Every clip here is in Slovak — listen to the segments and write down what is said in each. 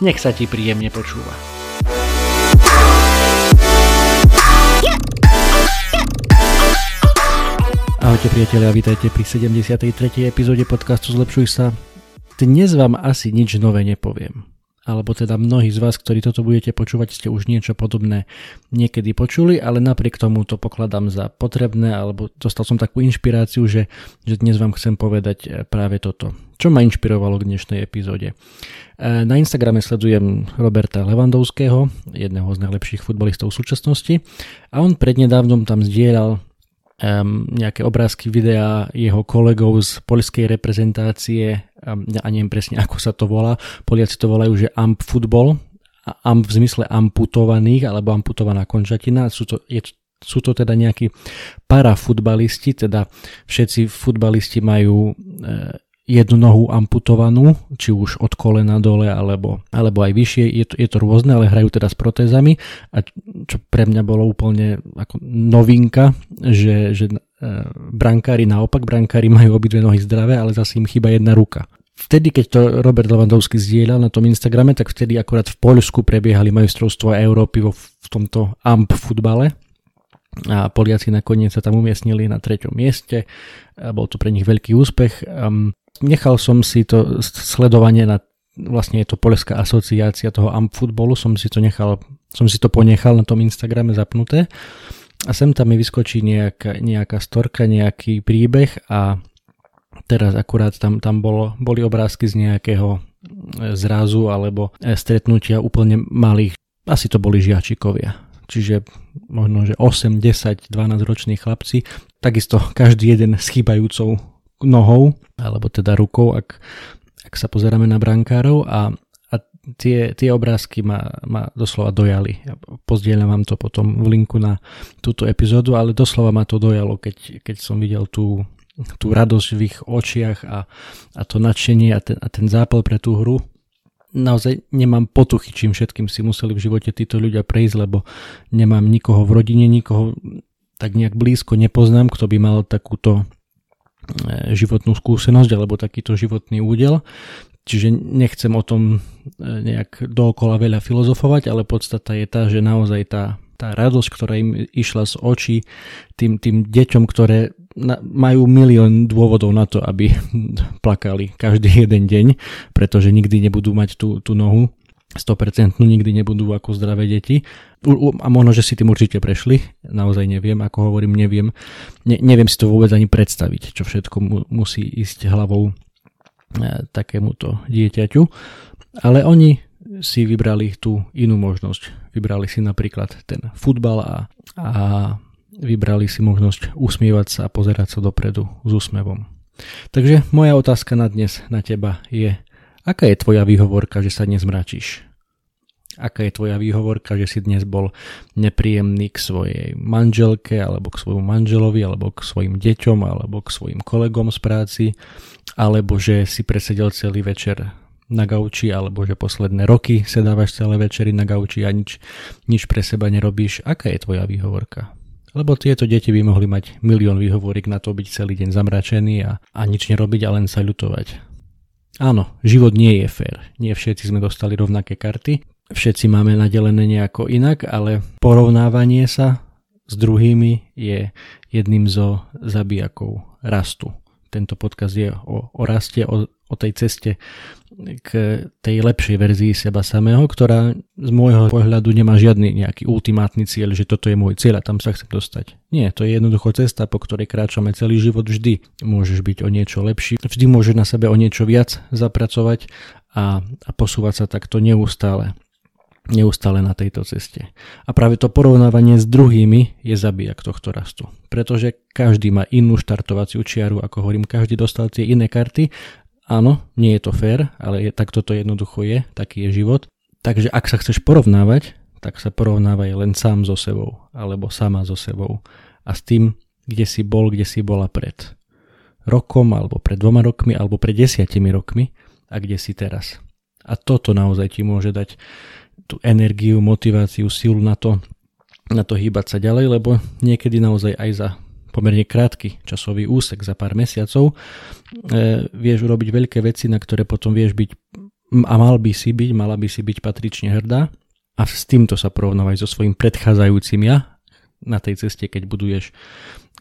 Nech sa ti príjemne počúva. Ahojte priatelia, vítajte pri 73. epizóde podcastu Zlepšuj sa. Dnes vám asi nič nové nepoviem alebo teda mnohí z vás, ktorí toto budete počúvať, ste už niečo podobné niekedy počuli, ale napriek tomu to pokladám za potrebné, alebo dostal som takú inšpiráciu, že, že dnes vám chcem povedať e, práve toto. Čo ma inšpirovalo k dnešnej epizóde? E, na Instagrame sledujem Roberta Levandovského, jedného z najlepších futbalistov v súčasnosti, a on prednedávnom tam zdieľal um, nejaké obrázky, videá jeho kolegov z poľskej reprezentácie, um, ja neviem presne ako sa to volá, Poliaci to volajú, že amp futbol, amp v zmysle amputovaných alebo amputovaná končatina, sú to, je, sú to teda nejakí parafutbalisti, teda všetci futbalisti majú e, jednu nohu amputovanú, či už od kolena dole alebo, alebo aj vyššie, je to, je to rôzne, ale hrajú teda s protézami. A čo pre mňa bolo úplne ako novinka, že, že e, brankári naopak, brankári majú obidve nohy zdravé, ale zase im chýba jedna ruka. Vtedy, keď to Robert Lewandowski zdieľal na tom Instagrame, tak vtedy akorát v Poľsku prebiehali majstrovstvo Európy vo, v tomto AMP futbale, a Poliaci nakoniec sa tam umiestnili na treťom mieste. A bol to pre nich veľký úspech. Nechal som si to sledovanie na vlastne je to Polská asociácia toho AMP futbolu, som si to nechal, som si to ponechal na tom Instagrame zapnuté. A sem tam mi vyskočí nejaká, nejaká storka, nejaký príbeh a teraz akurát tam, tam bolo, boli obrázky z nejakého zrazu alebo stretnutia úplne malých, asi to boli žiačikovia, čiže možno, že 8, 10, 12 roční chlapci, takisto každý jeden s chýbajúcou nohou, alebo teda rukou, ak, ak sa pozeráme na brankárov. A tie, tie obrázky ma, ma doslova dojali. Ja pozdieľam vám to potom v linku na túto epizódu, ale doslova ma to dojalo, keď, keď som videl tú, tú radosť v ich očiach a, a to nadšenie a ten, a ten zápal pre tú hru. Naozaj nemám potuchy, čím všetkým si museli v živote títo ľudia prejsť, lebo nemám nikoho v rodine, nikoho tak nejak blízko nepoznám, kto by mal takúto E, životnú skúsenosť alebo takýto životný údel. Čiže nechcem o tom e, nejak dookola veľa filozofovať, ale podstata je tá, že naozaj tá, tá radosť, ktorá im išla z očí tým, tým deťom, ktoré majú milión dôvodov na to, aby plakali každý jeden deň, pretože nikdy nebudú mať tú, tú nohu 100% nikdy nebudú ako zdravé deti. A možno, že si tým určite prešli, naozaj neviem, ako hovorím, neviem. Ne, neviem si to vôbec ani predstaviť, čo všetko mu, musí ísť hlavou takémuto dieťaťu. Ale oni si vybrali tú inú možnosť. Vybrali si napríklad ten futbal a, a vybrali si možnosť usmievať sa a pozerať sa dopredu s úsmevom. Takže moja otázka na dnes na teba je, Aká je tvoja výhovorka, že sa dnes mračíš? Aká je tvoja výhovorka, že si dnes bol nepríjemný k svojej manželke, alebo k svojmu manželovi, alebo k svojim deťom, alebo k svojim kolegom z práci, alebo že si presedel celý večer na gauči, alebo že posledné roky sedávaš celé večery na gauči a nič, nič pre seba nerobíš. Aká je tvoja výhovorka? Lebo tieto deti by mohli mať milión výhovorík na to byť celý deň zamračený a, a nič nerobiť a len sa ľutovať. Áno, život nie je fér. Nie všetci sme dostali rovnaké karty. Všetci máme nadelené nejako inak, ale porovnávanie sa s druhými je jedným zo zabijakov rastu. Tento podkaz je o, o raste, o, o tej ceste k tej lepšej verzii seba samého, ktorá z môjho pohľadu nemá žiadny nejaký ultimátny cieľ, že toto je môj cieľ a tam sa chcem dostať. Nie, to je jednoducho cesta, po ktorej kráčame celý život vždy. Môžeš byť o niečo lepší, vždy môžeš na sebe o niečo viac zapracovať a, a posúvať sa takto neustále neustále na tejto ceste. A práve to porovnávanie s druhými je zabijak tohto rastu. Pretože každý má inú štartovaciu čiaru, ako hovorím, každý dostal tie iné karty Áno, nie je to fér, ale je, tak toto jednoducho je, taký je život. Takže ak sa chceš porovnávať, tak sa porovnávaj len sám so sebou, alebo sama so sebou a s tým, kde si bol, kde si bola pred rokom, alebo pred dvoma rokmi, alebo pred desiatimi rokmi a kde si teraz. A toto naozaj ti môže dať tú energiu, motiváciu, silu na to, na to hýbať sa ďalej, lebo niekedy naozaj aj za pomerne krátky časový úsek za pár mesiacov, e, vieš urobiť veľké veci, na ktoré potom vieš byť a mal by si byť, mala by si byť patrične hrdá a s týmto sa porovnávaj so svojím predchádzajúcim ja na tej ceste, keď buduješ,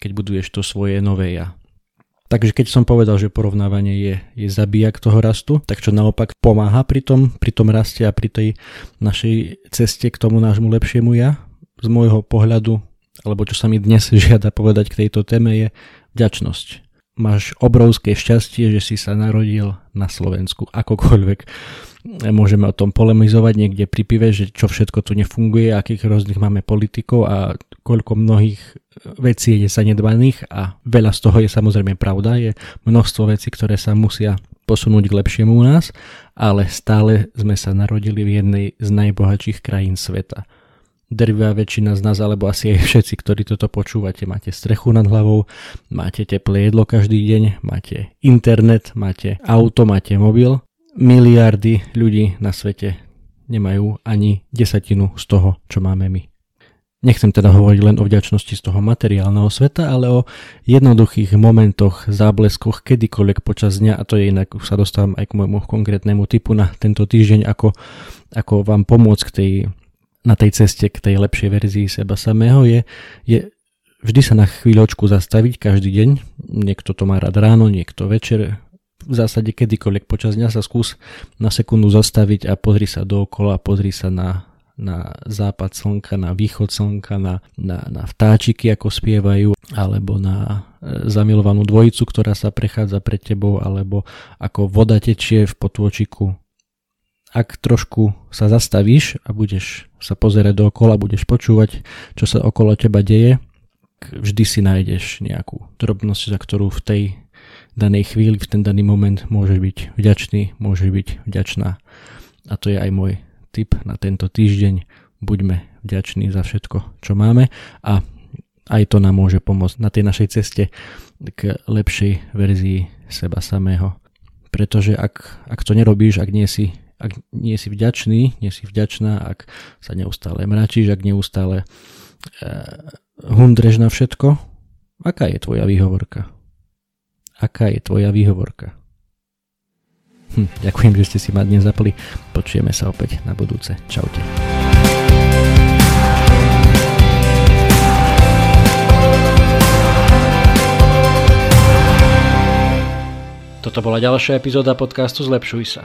keď buduješ to svoje nové ja. Takže keď som povedal, že porovnávanie je, je zabíjak toho rastu, tak čo naopak pomáha pri tom, pri tom raste a pri tej našej ceste k tomu nášmu lepšiemu ja, z môjho pohľadu alebo čo sa mi dnes žiada povedať k tejto téme je vďačnosť. Máš obrovské šťastie, že si sa narodil na Slovensku, akokoľvek. Môžeme o tom polemizovať niekde pri pive, že čo všetko tu nefunguje, akých rôznych máme politikov a koľko mnohých vecí je zanedbaných a veľa z toho je samozrejme pravda, je množstvo vecí, ktoré sa musia posunúť k lepšiemu u nás, ale stále sme sa narodili v jednej z najbohatších krajín sveta drvia väčšina z nás, alebo asi aj všetci, ktorí toto počúvate, máte strechu nad hlavou, máte teplé jedlo každý deň, máte internet, máte auto, máte mobil. Miliardy ľudí na svete nemajú ani desatinu z toho, čo máme my. Nechcem teda hovoriť len o vďačnosti z toho materiálneho sveta, ale o jednoduchých momentoch, zábleskoch kedykoľvek počas dňa a to je inak, sa dostávam aj k môjmu konkrétnemu typu na tento týždeň, ako, ako vám pomôcť k tej na tej ceste k tej lepšej verzii seba samého je, je vždy sa na chvíľočku zastaviť každý deň. Niekto to má rád ráno, niekto večer. V zásade kedykoľvek počas dňa sa skús na sekundu zastaviť a pozri sa dookola, pozri sa na, na západ slnka, na východ slnka, na, na, na vtáčiky, ako spievajú, alebo na e, zamilovanú dvojicu, ktorá sa prechádza pred tebou, alebo ako voda tečie v potôčiku ak trošku sa zastavíš a budeš sa pozerať dookola, budeš počúvať, čo sa okolo teba deje, vždy si nájdeš nejakú drobnosť, za ktorú v tej danej chvíli, v ten daný moment môžeš byť vďačný, môžeš byť vďačná. A to je aj môj tip na tento týždeň. Buďme vďační za všetko, čo máme a aj to nám môže pomôcť na tej našej ceste k lepšej verzii seba samého. Pretože ak, ak to nerobíš, ak nie si ak nie si vďačný, nie si vďačná, ak sa neustále mračíš, ak neustále e, hundreš na všetko, aká je tvoja výhovorka? Aká je tvoja výhovorka? Hm, ďakujem, že ste si ma dnes zapli. Počujeme sa opäť na budúce. Čaute. Toto bola ďalšia epizóda podcastu Zlepšuj sa.